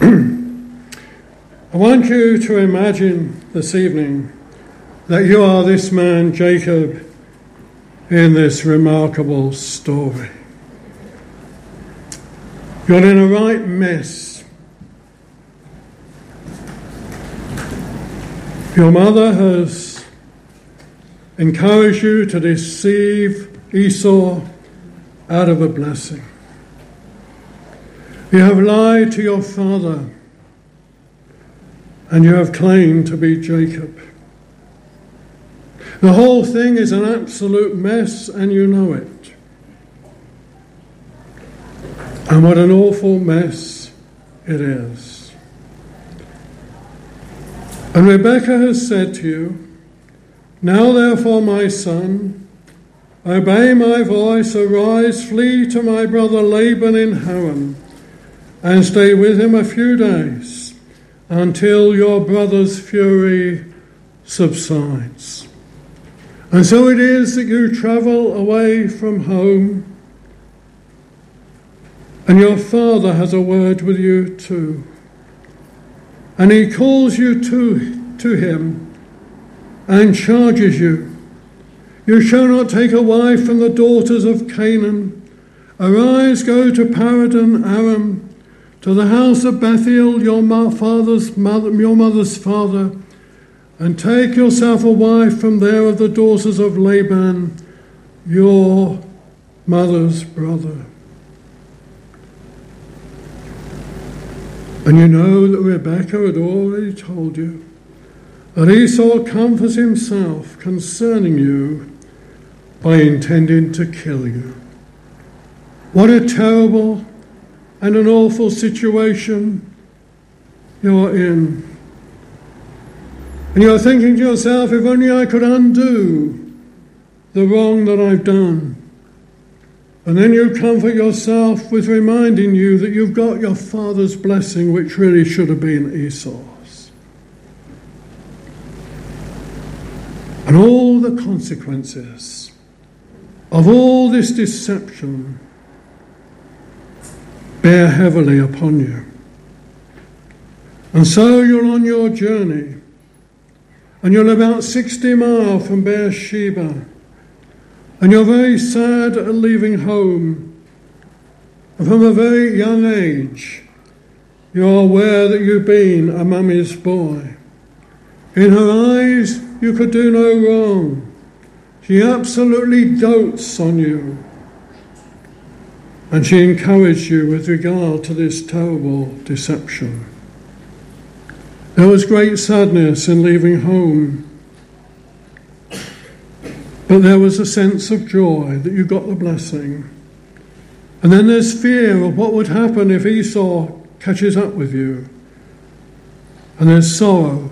I want you to imagine this evening that you are this man, Jacob, in this remarkable story. You're in a right mess. Your mother has encouraged you to deceive Esau out of a blessing. You have lied to your father, and you have claimed to be Jacob. The whole thing is an absolute mess, and you know it. And what an awful mess it is. And Rebekah has said to you, Now therefore, my son, obey my voice, arise, flee to my brother Laban in Haran and stay with him a few days until your brother's fury subsides. And so it is that you travel away from home, and your father has a word with you too. And he calls you to, to him and charges you. You shall not take a wife from the daughters of Canaan. Arise, go to Padan Aram to the house of Bethuel, your father's mother, your mother's father, and take yourself a wife from there of the daughters of Laban, your mother's brother. And you know that Rebekah had already told you that Esau comforts himself concerning you by intending to kill you. What a terrible and an awful situation you're in. And you're thinking to yourself, if only I could undo the wrong that I've done. And then you comfort yourself with reminding you that you've got your father's blessing, which really should have been Esau's. And all the consequences of all this deception bear heavily upon you. And so you're on your journey, and you're about 60 miles from Beersheba, and you're very sad at leaving home. And from a very young age, you're aware that you've been a mummy's boy. In her eyes, you could do no wrong. She absolutely dotes on you. And she encouraged you with regard to this terrible deception. There was great sadness in leaving home, but there was a sense of joy that you got the blessing. And then there's fear of what would happen if Esau catches up with you. And there's sorrow.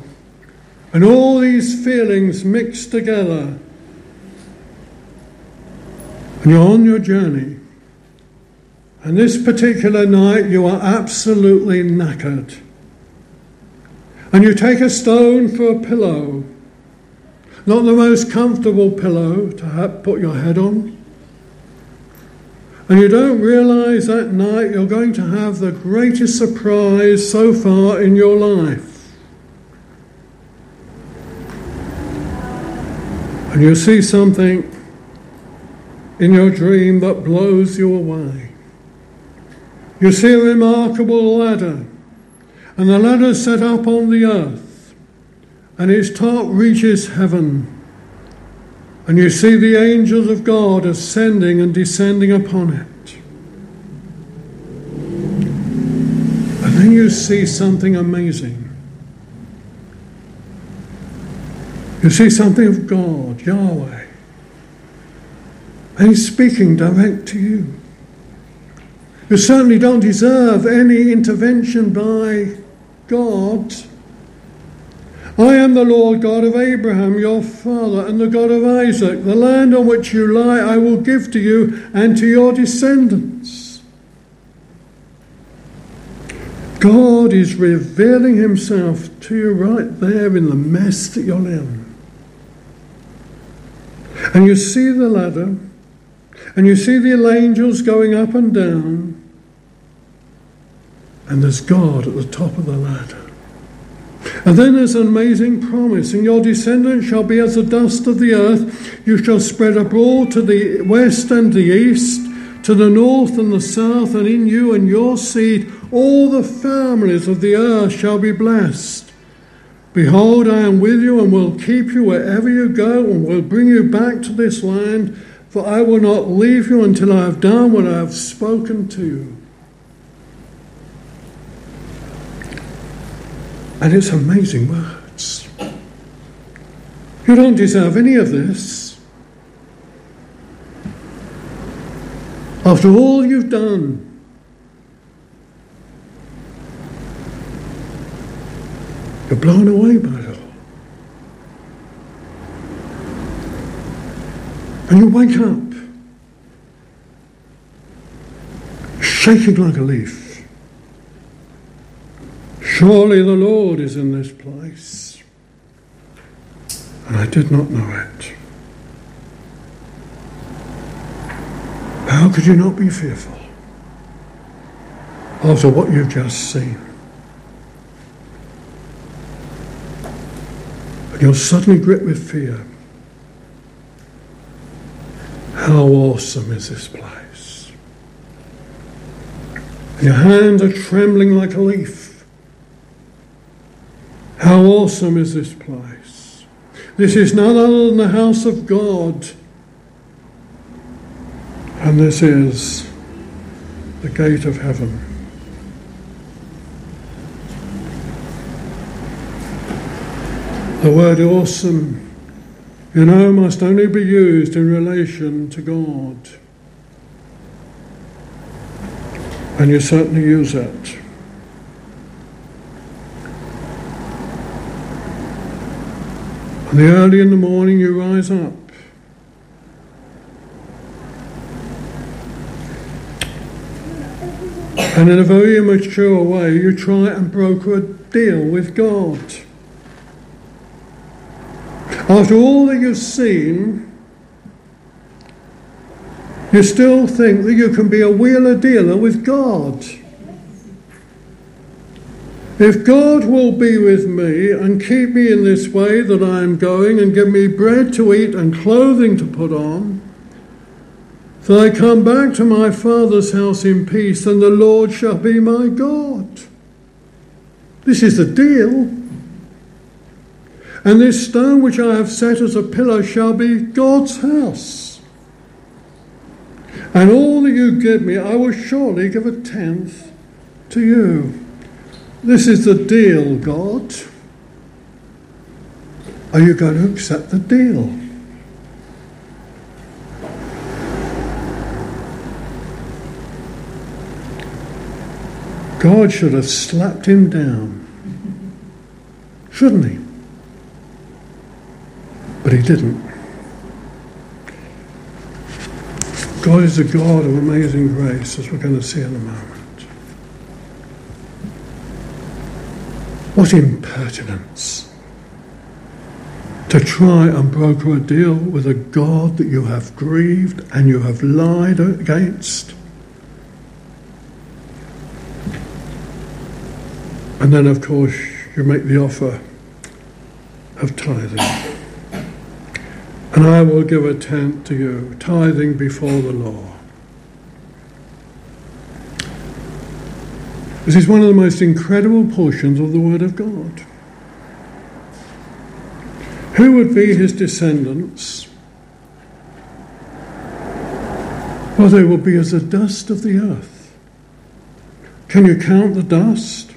And all these feelings mixed together. And you're on your journey. And this particular night, you are absolutely knackered. And you take a stone for a pillow. Not the most comfortable pillow to put your head on. And you don't realize that night you're going to have the greatest surprise so far in your life. And you see something in your dream that blows you away. You see a remarkable ladder, and the ladder set up on the earth, and its top reaches heaven. And you see the angels of God ascending and descending upon it. And then you see something amazing. You see something of God, Yahweh. And He's speaking direct to you. You certainly don't deserve any intervention by God. I am the Lord God of Abraham, your father, and the God of Isaac. The land on which you lie I will give to you and to your descendants. God is revealing himself to you right there in the mess that you're in. And you see the ladder, and you see the angels going up and down. And there's God at the top of the ladder. And then there's an amazing promise, and your descendants shall be as the dust of the earth. You shall spread abroad to the west and the east, to the north and the south, and in you and your seed all the families of the earth shall be blessed. Behold, I am with you and will keep you wherever you go, and will bring you back to this land, for I will not leave you until I have done what I have spoken to you. And it's amazing words. You don't deserve any of this. After all you've done, you're blown away by it all. And you wake up shaking like a leaf. Surely the Lord is in this place. And I did not know it. How could you not be fearful after what you've just seen? And you're suddenly gripped with fear. How awesome is this place? Your hands are trembling like a leaf. How awesome is this place! This is none other than the house of God. And this is the gate of heaven. The word awesome, you know, must only be used in relation to God. And you certainly use it. And early in the morning you rise up. And in a very immature way, you try and broker a deal with God. After all that you've seen, you still think that you can be a wheeler dealer with God. If God will be with me and keep me in this way that I am going and give me bread to eat and clothing to put on, that I come back to my Father's house in peace, and the Lord shall be my God. This is the deal. And this stone which I have set as a pillar shall be God's house. And all that you give me, I will surely give a tenth to you. This is the deal, God. Are you going to accept the deal? God should have slapped him down, shouldn't he? But he didn't. God is a God of amazing grace, as we're going to see in a moment. What impertinence to try and broker a deal with a God that you have grieved and you have lied against. And then, of course, you make the offer of tithing. And I will give a tenth to you, tithing before the law. This is one of the most incredible portions of the Word of God. Who would be his descendants? Well, they will be as the dust of the earth. Can you count the dust?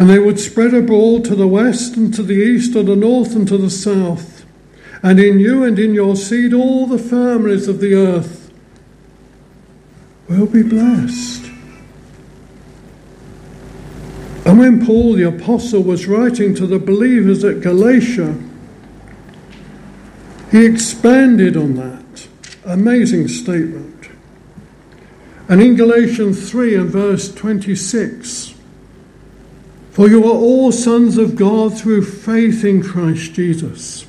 And they would spread abroad to the west and to the east, to the north and to the south. And in you and in your seed, all the families of the earth will be blessed. And when Paul the Apostle was writing to the believers at Galatia, he expanded on that amazing statement. And in Galatians 3 and verse 26, for you are all sons of God through faith in Christ Jesus.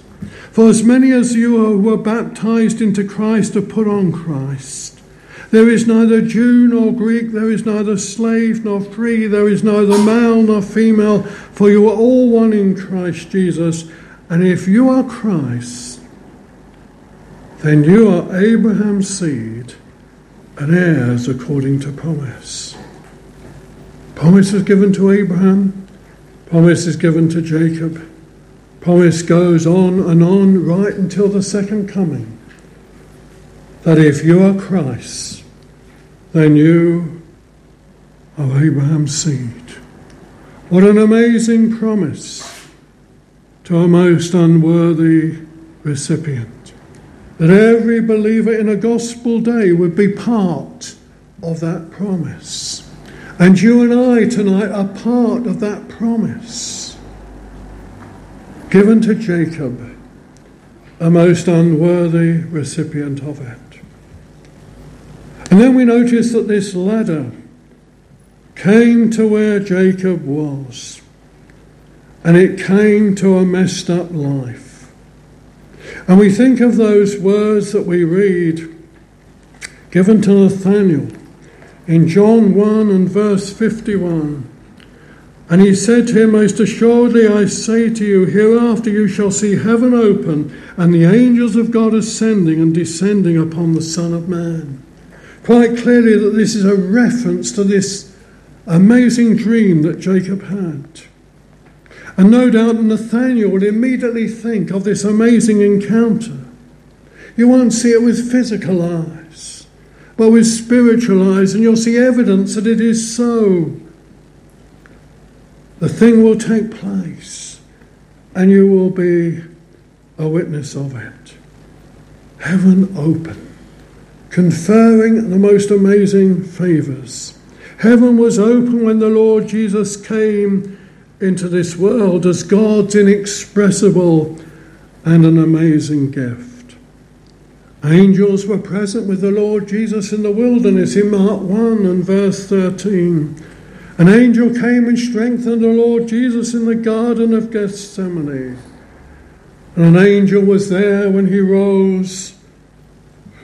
For as many as you were baptized into Christ have put on Christ. There is neither Jew nor Greek, there is neither slave nor free, there is neither male nor female, for you are all one in Christ Jesus. And if you are Christ, then you are Abraham's seed and heirs according to promise. Promise is given to Abraham, promise is given to Jacob, promise goes on and on right until the second coming. That if you are Christ, then you of Abraham's seed. What an amazing promise to a most unworthy recipient. That every believer in a gospel day would be part of that promise. And you and I tonight are part of that promise given to Jacob, a most unworthy recipient of it. And then we notice that this ladder came to where Jacob was, and it came to a messed up life. And we think of those words that we read given to Nathaniel in John 1 and verse 51. And he said to him, Most assuredly I say to you, hereafter you shall see heaven open and the angels of God ascending and descending upon the Son of Man quite clearly that this is a reference to this amazing dream that Jacob had. And no doubt Nathaniel would immediately think of this amazing encounter. You won't see it with physical eyes, but with spiritual eyes, and you'll see evidence that it is so. The thing will take place, and you will be a witness of it. Heaven open conferring the most amazing favours. Heaven was open when the Lord Jesus came into this world as God's inexpressible and an amazing gift. Angels were present with the Lord Jesus in the wilderness in Mark 1 and verse 13. An angel came and strengthened the Lord Jesus in the Garden of Gethsemane. And an angel was there when he rose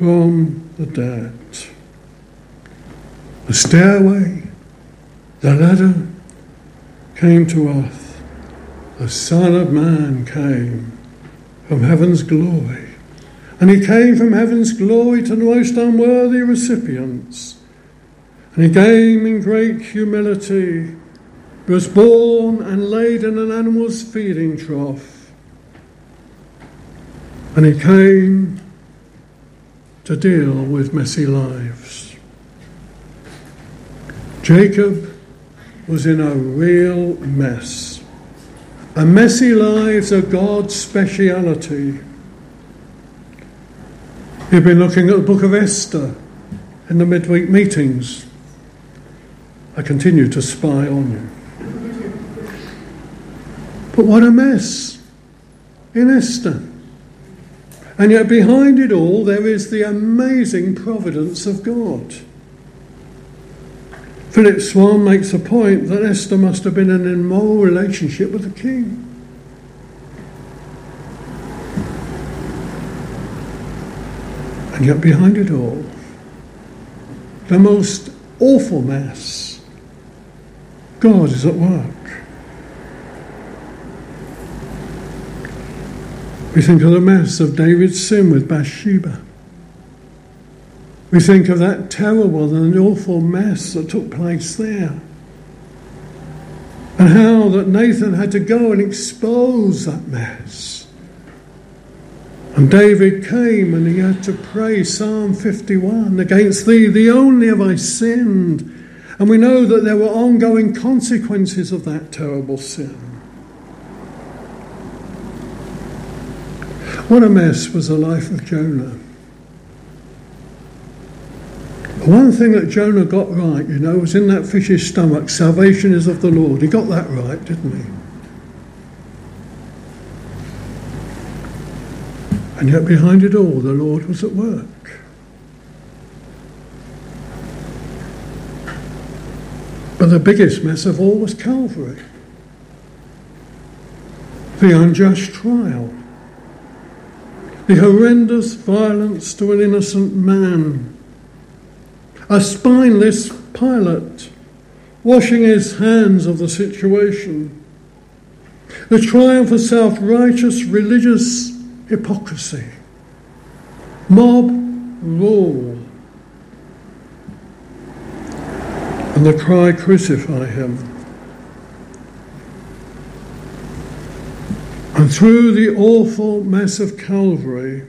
from the dead. The stairway, the ladder came to earth. The Son of Man came from heaven's glory. And he came from heaven's glory to the most unworthy recipients. And he came in great humility. He was born and laid in an animal's feeding trough. And he came to deal with messy lives. Jacob was in a real mess. And messy lives are God's speciality. You've been looking at the book of Esther in the midweek meetings. I continue to spy on you. But what a mess in Esther. And yet, behind it all, there is the amazing providence of God. Philip Swan makes a point that Esther must have been in an immoral relationship with the king. And yet, behind it all, the most awful mess, God is at work. We think of the mess of David's sin with Bathsheba. We think of that terrible and awful mess that took place there. And how that Nathan had to go and expose that mess. And David came and he had to pray Psalm 51 Against thee, the only have I sinned. And we know that there were ongoing consequences of that terrible sin. What a mess was the life of Jonah. The one thing that Jonah got right, you know, was in that fish's stomach salvation is of the Lord. He got that right, didn't he? And yet, behind it all, the Lord was at work. But the biggest mess of all was Calvary the unjust trial the horrendous violence to an innocent man, a spineless Pilate washing his hands of the situation. The triumph of self righteous religious hypocrisy, mob rule, and the cry, Crucify him. Through the awful mess of Calvary,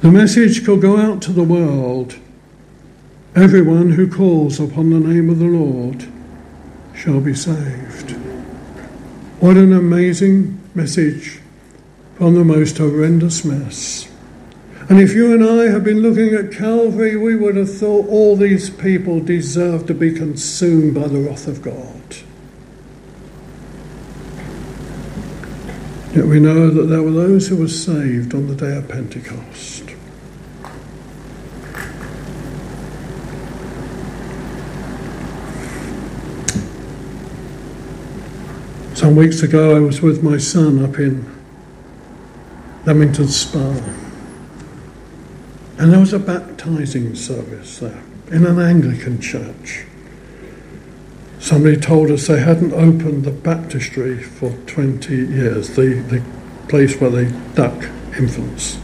the message could go out to the world everyone who calls upon the name of the Lord shall be saved. What an amazing message from the most horrendous mess. And if you and I had been looking at Calvary, we would have thought all these people deserve to be consumed by the wrath of God. Yet we know that there were those who were saved on the day of Pentecost. Some weeks ago, I was with my son up in Leamington Spa, and there was a baptizing service there in an Anglican church. Somebody told us they hadn't opened the baptistry for 20 years, the, the place where they duck infants.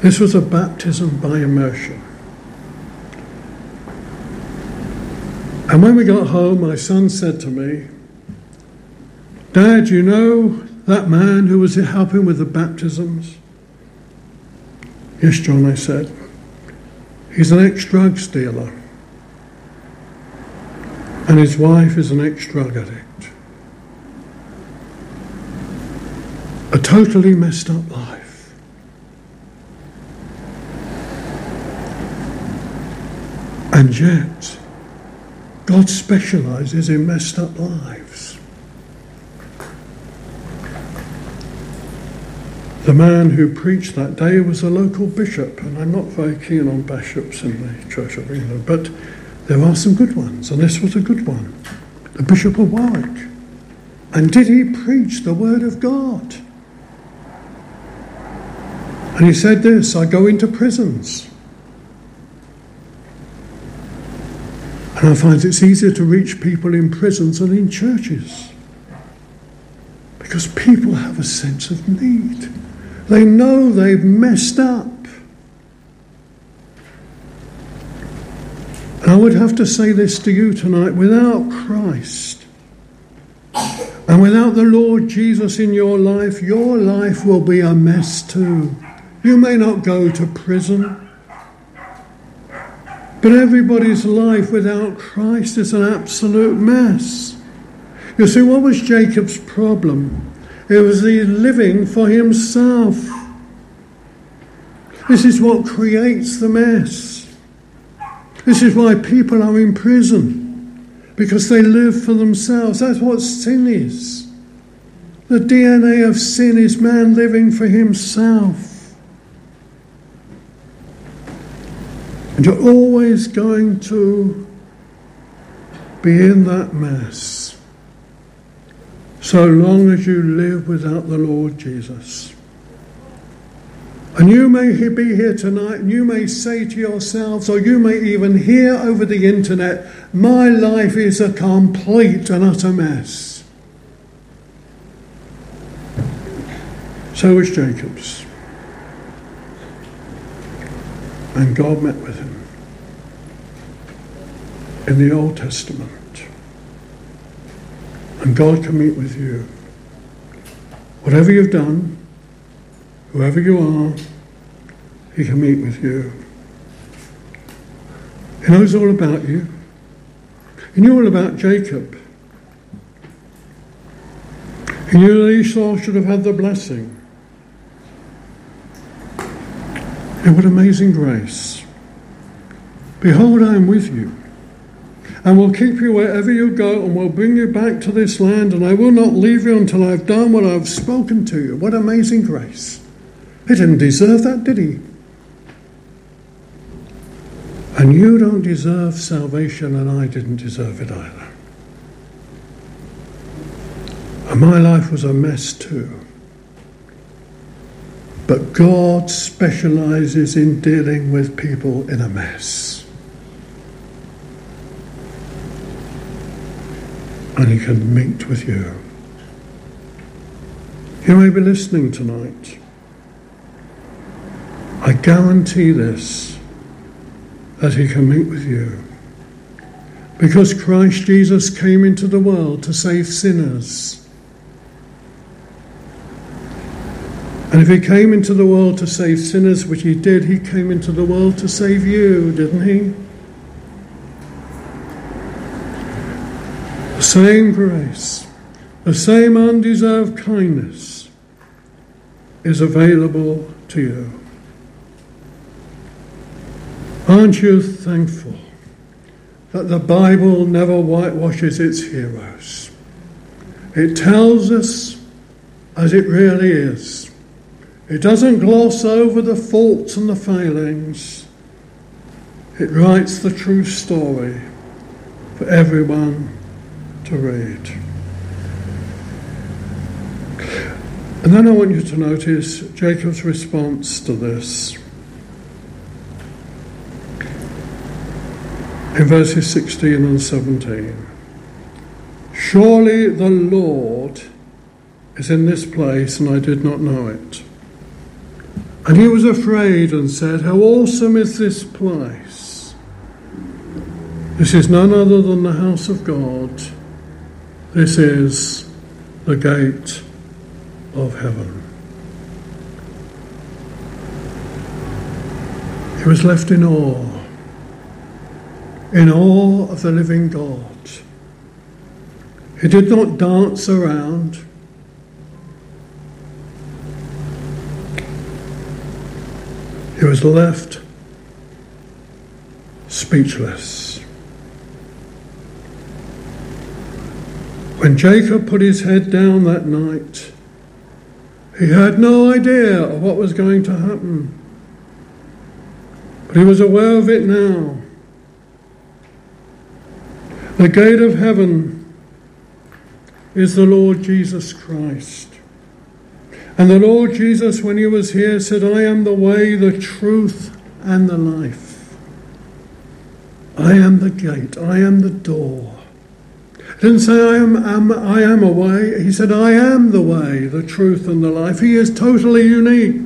This was a baptism by immersion. And when we got home, my son said to me, Dad, you know that man who was helping with the baptisms? Yes, John, I said. He's an ex drug dealer. And his wife is an ex drug addict. A totally messed up life. And yet, God specializes in messed up lives. The man who preached that day was a local bishop, and I'm not very keen on bishops in the Church of England, but there are some good ones, and this was a good one. The Bishop of Warwick. And did he preach the Word of God? And he said this I go into prisons. And I find it's easier to reach people in prisons than in churches. Because people have a sense of need. They know they've messed up. And I would have to say this to you tonight without Christ and without the Lord Jesus in your life, your life will be a mess too. You may not go to prison, but everybody's life without Christ is an absolute mess. You see, what was Jacob's problem? It was the living for himself. This is what creates the mess. This is why people are in prison, because they live for themselves. That's what sin is. The DNA of sin is man living for himself. And you're always going to be in that mess so long as you live without the Lord Jesus. And you may be here tonight and you may say to yourselves, or you may even hear over the internet, my life is a complete and utter mess. So was Jacob's. And God met with him in the Old Testament. And God can meet with you. Whatever you've done, whoever you are, He can meet with you. He knows all about you. He knew all about Jacob. He knew that Esau should have had the blessing. And what amazing grace. Behold, I am with you and will keep you wherever you go, and will bring you back to this land, and I will not leave you until I've done what I've spoken to you. What amazing grace. He didn't deserve that, did he? And you don't deserve salvation, and I didn't deserve it either. And my life was a mess too. But God specializes in dealing with people in a mess. And He can meet with you. You may be listening tonight. I guarantee this that He can meet with you. Because Christ Jesus came into the world to save sinners. And if he came into the world to save sinners, which he did, he came into the world to save you, didn't he? The same grace, the same undeserved kindness is available to you. Aren't you thankful that the Bible never whitewashes its heroes? It tells us as it really is. It doesn't gloss over the faults and the failings. It writes the true story for everyone to read. And then I want you to notice Jacob's response to this. In verses 16 and 17. Surely the Lord is in this place, and I did not know it. And he was afraid and said, How awesome is this place! This is none other than the house of God. This is the gate of heaven. He was left in awe, in awe of the living God. He did not dance around. He was left speechless. When Jacob put his head down that night, he had no idea of what was going to happen. But he was aware of it now. The gate of heaven is the Lord Jesus Christ. And the Lord Jesus, when he was here, said, I am the way, the truth, and the life. I am the gate, I am the door. He didn't say, I am, am, I am a way. He said, I am the way, the truth, and the life. He is totally unique.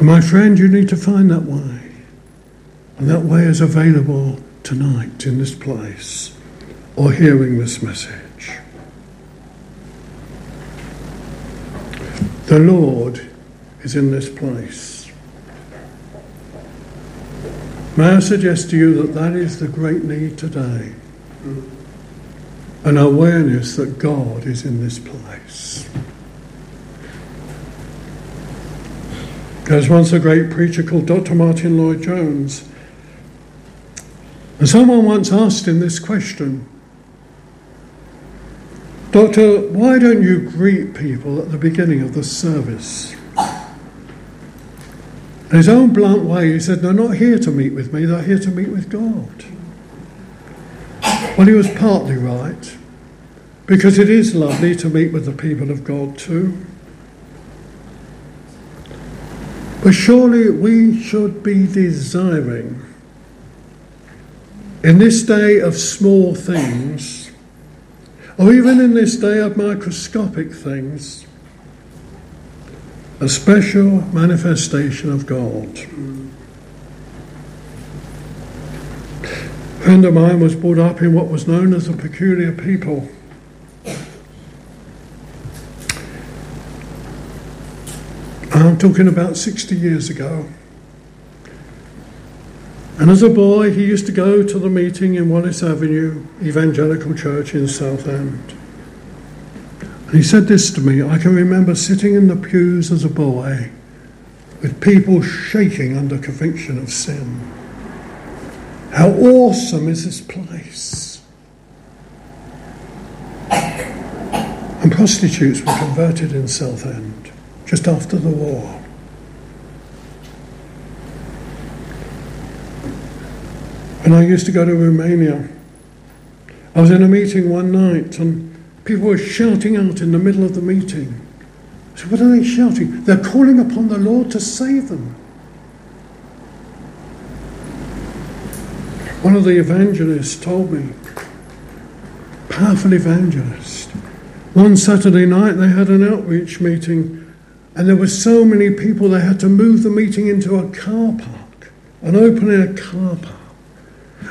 My friend, you need to find that way. And that way is available tonight in this place or hearing this message. The Lord is in this place. May I suggest to you that that is the great need today? An awareness that God is in this place. There was once a great preacher called Dr. Martyn Lloyd-Jones. And someone once asked him this question Doctor, why don't you greet people at the beginning of the service? In his own blunt way, he said, They're not here to meet with me, they're here to meet with God. Well, he was partly right, because it is lovely to meet with the people of God too. But surely we should be desiring, in this day of small things, or even in this day of microscopic things, a special manifestation of God. A friend of mine was brought up in what was known as a peculiar people. I'm talking about 60 years ago. And as a boy, he used to go to the meeting in Wallace Avenue Evangelical Church in Southend. And he said this to me I can remember sitting in the pews as a boy with people shaking under conviction of sin. How awesome is this place! And prostitutes were converted in Southend just after the war. When I used to go to Romania, I was in a meeting one night and people were shouting out in the middle of the meeting. So, what are they shouting? They're calling upon the Lord to save them. One of the evangelists told me, powerful evangelist. One Saturday night they had an outreach meeting, and there were so many people they had to move the meeting into a car park, an open air car park.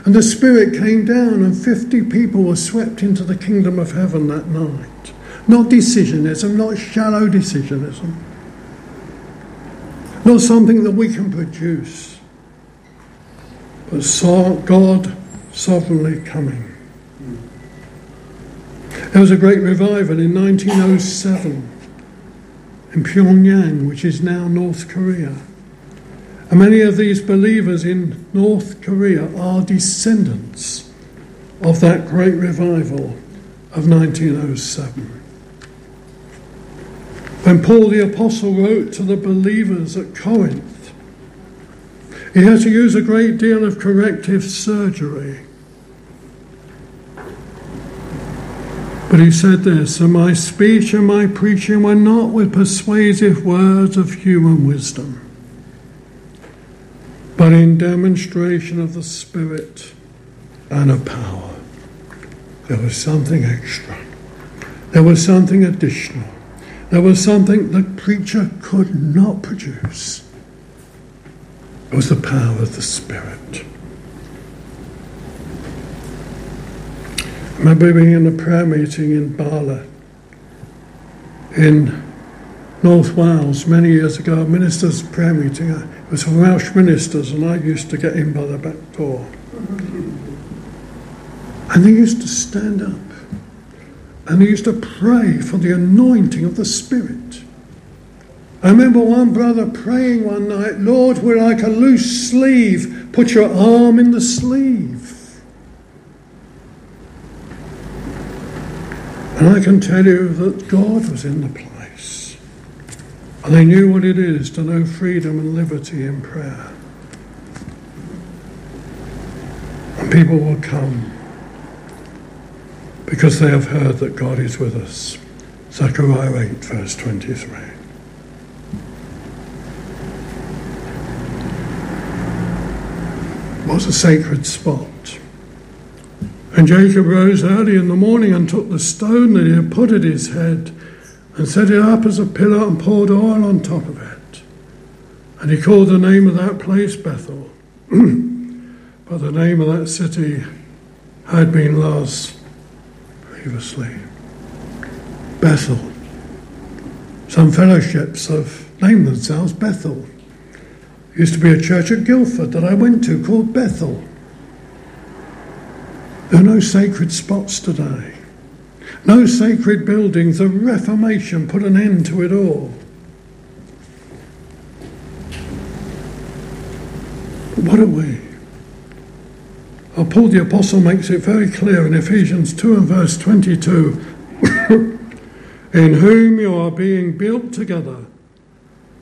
And the Spirit came down, and 50 people were swept into the kingdom of heaven that night. Not decisionism, not shallow decisionism, not something that we can produce but saw God sovereignly coming. There was a great revival in 1907 in Pyongyang, which is now North Korea. And many of these believers in North Korea are descendants of that great revival of 1907. When Paul the Apostle wrote to the believers at Corinth, he had to use a great deal of corrective surgery. But he said this, and my speech and my preaching were not with persuasive words of human wisdom, but in demonstration of the Spirit and of power. There was something extra. There was something additional. There was something the preacher could not produce. It was the power of the Spirit. I remember being in a prayer meeting in Bala in North Wales many years ago, a minister's prayer meeting. It was for Welsh ministers, and I used to get in by the back door. And they used to stand up and they used to pray for the anointing of the Spirit. I remember one brother praying one night, Lord, we're like a loose sleeve. Put your arm in the sleeve. And I can tell you that God was in the place. And they knew what it is to know freedom and liberty in prayer. And people will come because they have heard that God is with us. Zechariah 8, verse 23. was a sacred spot. And Jacob rose early in the morning and took the stone that he had put at his head and set it up as a pillar and poured oil on top of it. And he called the name of that place Bethel. but the name of that city had been Luz previously. Bethel. Some fellowships have named themselves Bethel used to be a church at Guildford that I went to called Bethel. There are no sacred spots today. No sacred buildings. The Reformation put an end to it all. What are we? Paul the Apostle makes it very clear in Ephesians 2 and verse 22 in whom you are being built together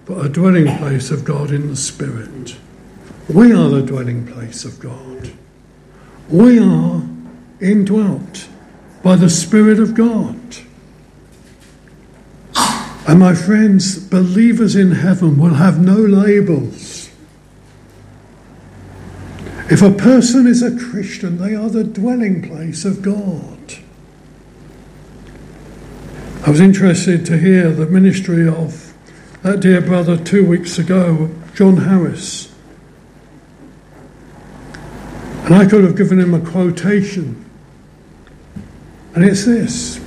for a dwelling place of God in the Spirit. We are the dwelling place of God. We are indwelt by the Spirit of God. And my friends, believers in heaven will have no labels. If a person is a Christian, they are the dwelling place of God. I was interested to hear the ministry of that dear brother two weeks ago, John Harris. And I could have given him a quotation. And it's this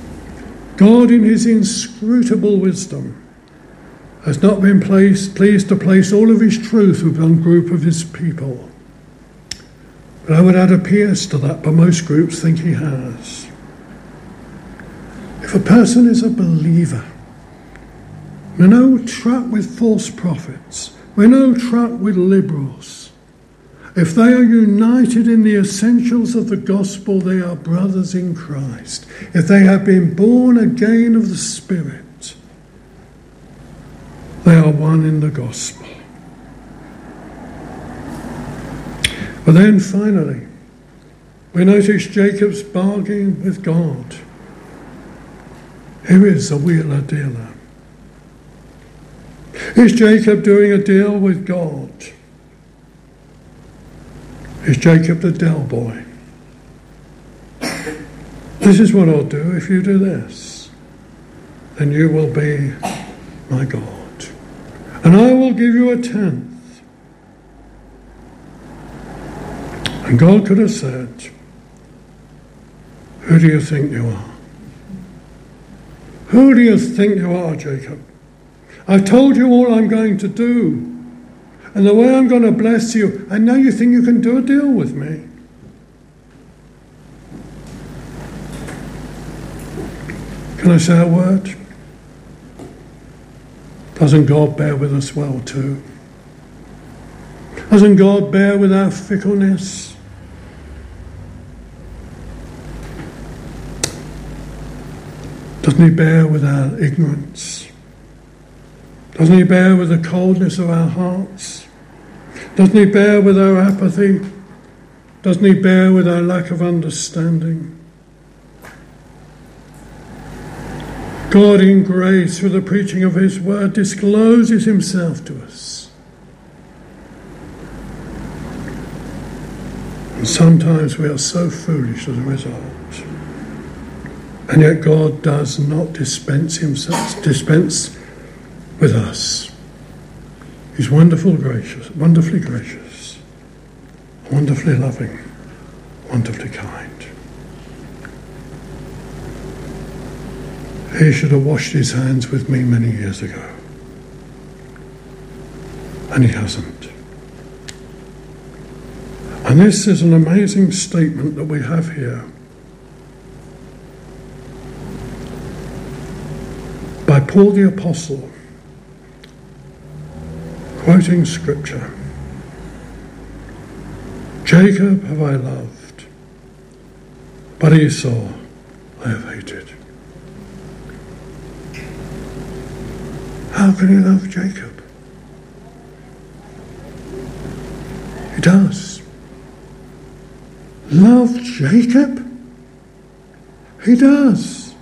God, in his inscrutable wisdom, has not been placed, pleased to place all of his truth with one group of his people. But I would add a PS to that, but most groups think he has. If a person is a believer, we're no truck with false prophets. We're no truck with liberals. If they are united in the essentials of the gospel, they are brothers in Christ. If they have been born again of the Spirit, they are one in the gospel. But then finally, we notice Jacob's bargaining with God. Here is the wheeler dealer. Is Jacob doing a deal with God? Is Jacob the Dell boy? This is what I'll do if you do this. Then you will be my God. And I will give you a tenth. And God could have said, Who do you think you are? Who do you think you are, Jacob? I've told you all I'm going to do. And the way I'm going to bless you, and now you think you can do a deal with me. Can I say a word? Doesn't God bear with us well too? Doesn't God bear with our fickleness? Doesn't He bear with our ignorance? Doesn't He bear with the coldness of our hearts? Doesn't He bear with our apathy? Doesn't He bear with our lack of understanding? God, in grace, through the preaching of His word, discloses Himself to us. And sometimes we are so foolish as a result. And yet God does not dispense Himself, dispense with us. He's wonderful, gracious, wonderfully gracious, wonderfully loving, wonderfully kind. He should have washed his hands with me many years ago. And he hasn't. And this is an amazing statement that we have here. By Paul the Apostle quoting scripture Jacob have I loved, but Esau I have hated. How can he love Jacob? He does. Love Jacob? He does.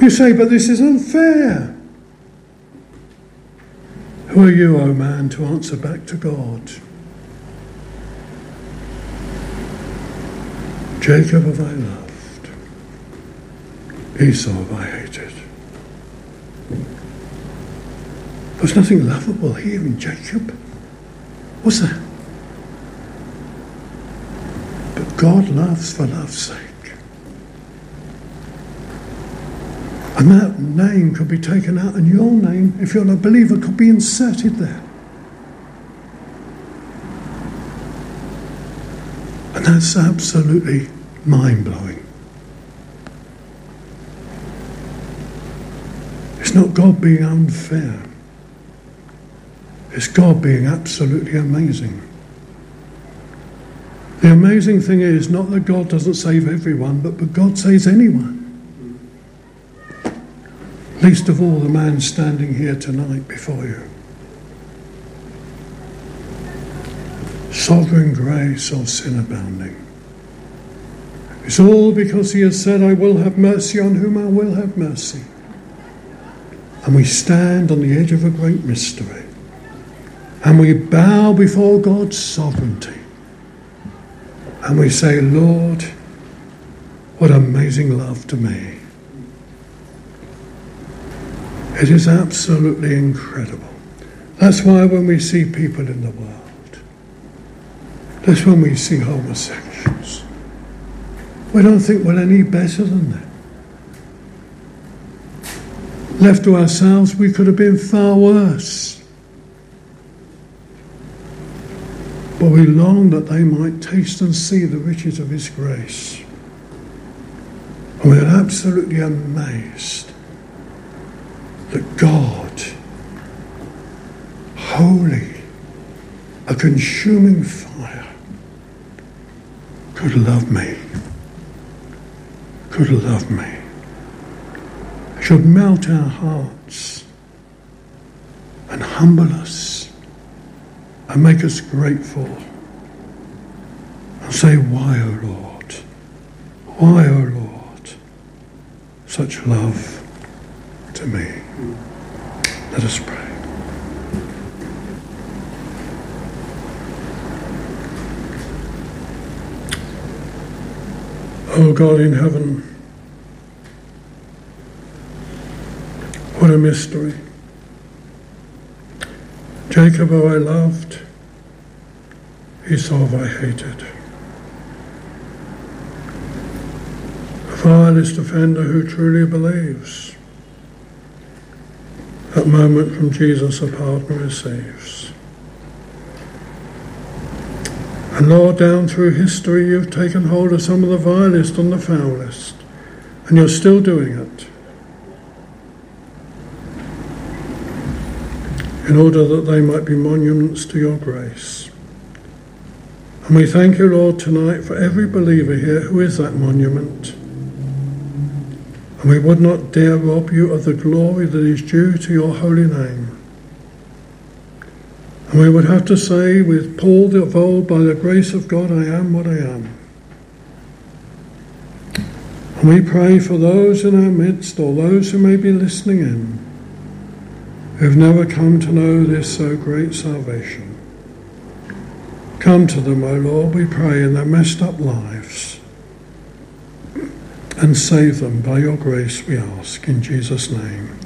You say, but this is unfair. Who are you, O oh man, to answer back to God? Jacob have I loved, Esau have I hated. There's nothing lovable here in Jacob. What's that? But God loves for love's sake. And that name could be taken out, and your name, if you're a believer, could be inserted there. And that's absolutely mind blowing. It's not God being unfair, it's God being absolutely amazing. The amazing thing is not that God doesn't save everyone, but, but God saves anyone least of all the man standing here tonight before you. Sovereign grace or sin abounding. It's all because he has said, I will have mercy on whom I will have mercy. And we stand on the edge of a great mystery. And we bow before God's sovereignty. And we say, Lord, what amazing love to me. It is absolutely incredible. That's why when we see people in the world, that's when we see homosexuals, we don't think we're any better than them. Left to ourselves, we could have been far worse. But we long that they might taste and see the riches of His grace. And we're absolutely amazed God, holy, a consuming fire, could love me, could love me, should melt our hearts and humble us and make us grateful and say, Why, O oh Lord? Why, O oh Lord? such love to me. Let us pray. Oh God in heaven, what a mystery. Jacob, who I loved, Esau oh, I hated. The vilest offender who truly believes. Moment from Jesus a pardon receives. And Lord, down through history, you've taken hold of some of the vilest and the foulest, and you're still doing it. In order that they might be monuments to your grace. And we thank you, Lord, tonight for every believer here who is that monument. And we would not dare rob you of the glory that is due to your holy name. And we would have to say with Paul of old, by the grace of God, I am what I am. And we pray for those in our midst or those who may be listening in who have never come to know this so great salvation. Come to them, O Lord, we pray, in their messed up lives. And save them by your grace, we ask, in Jesus' name.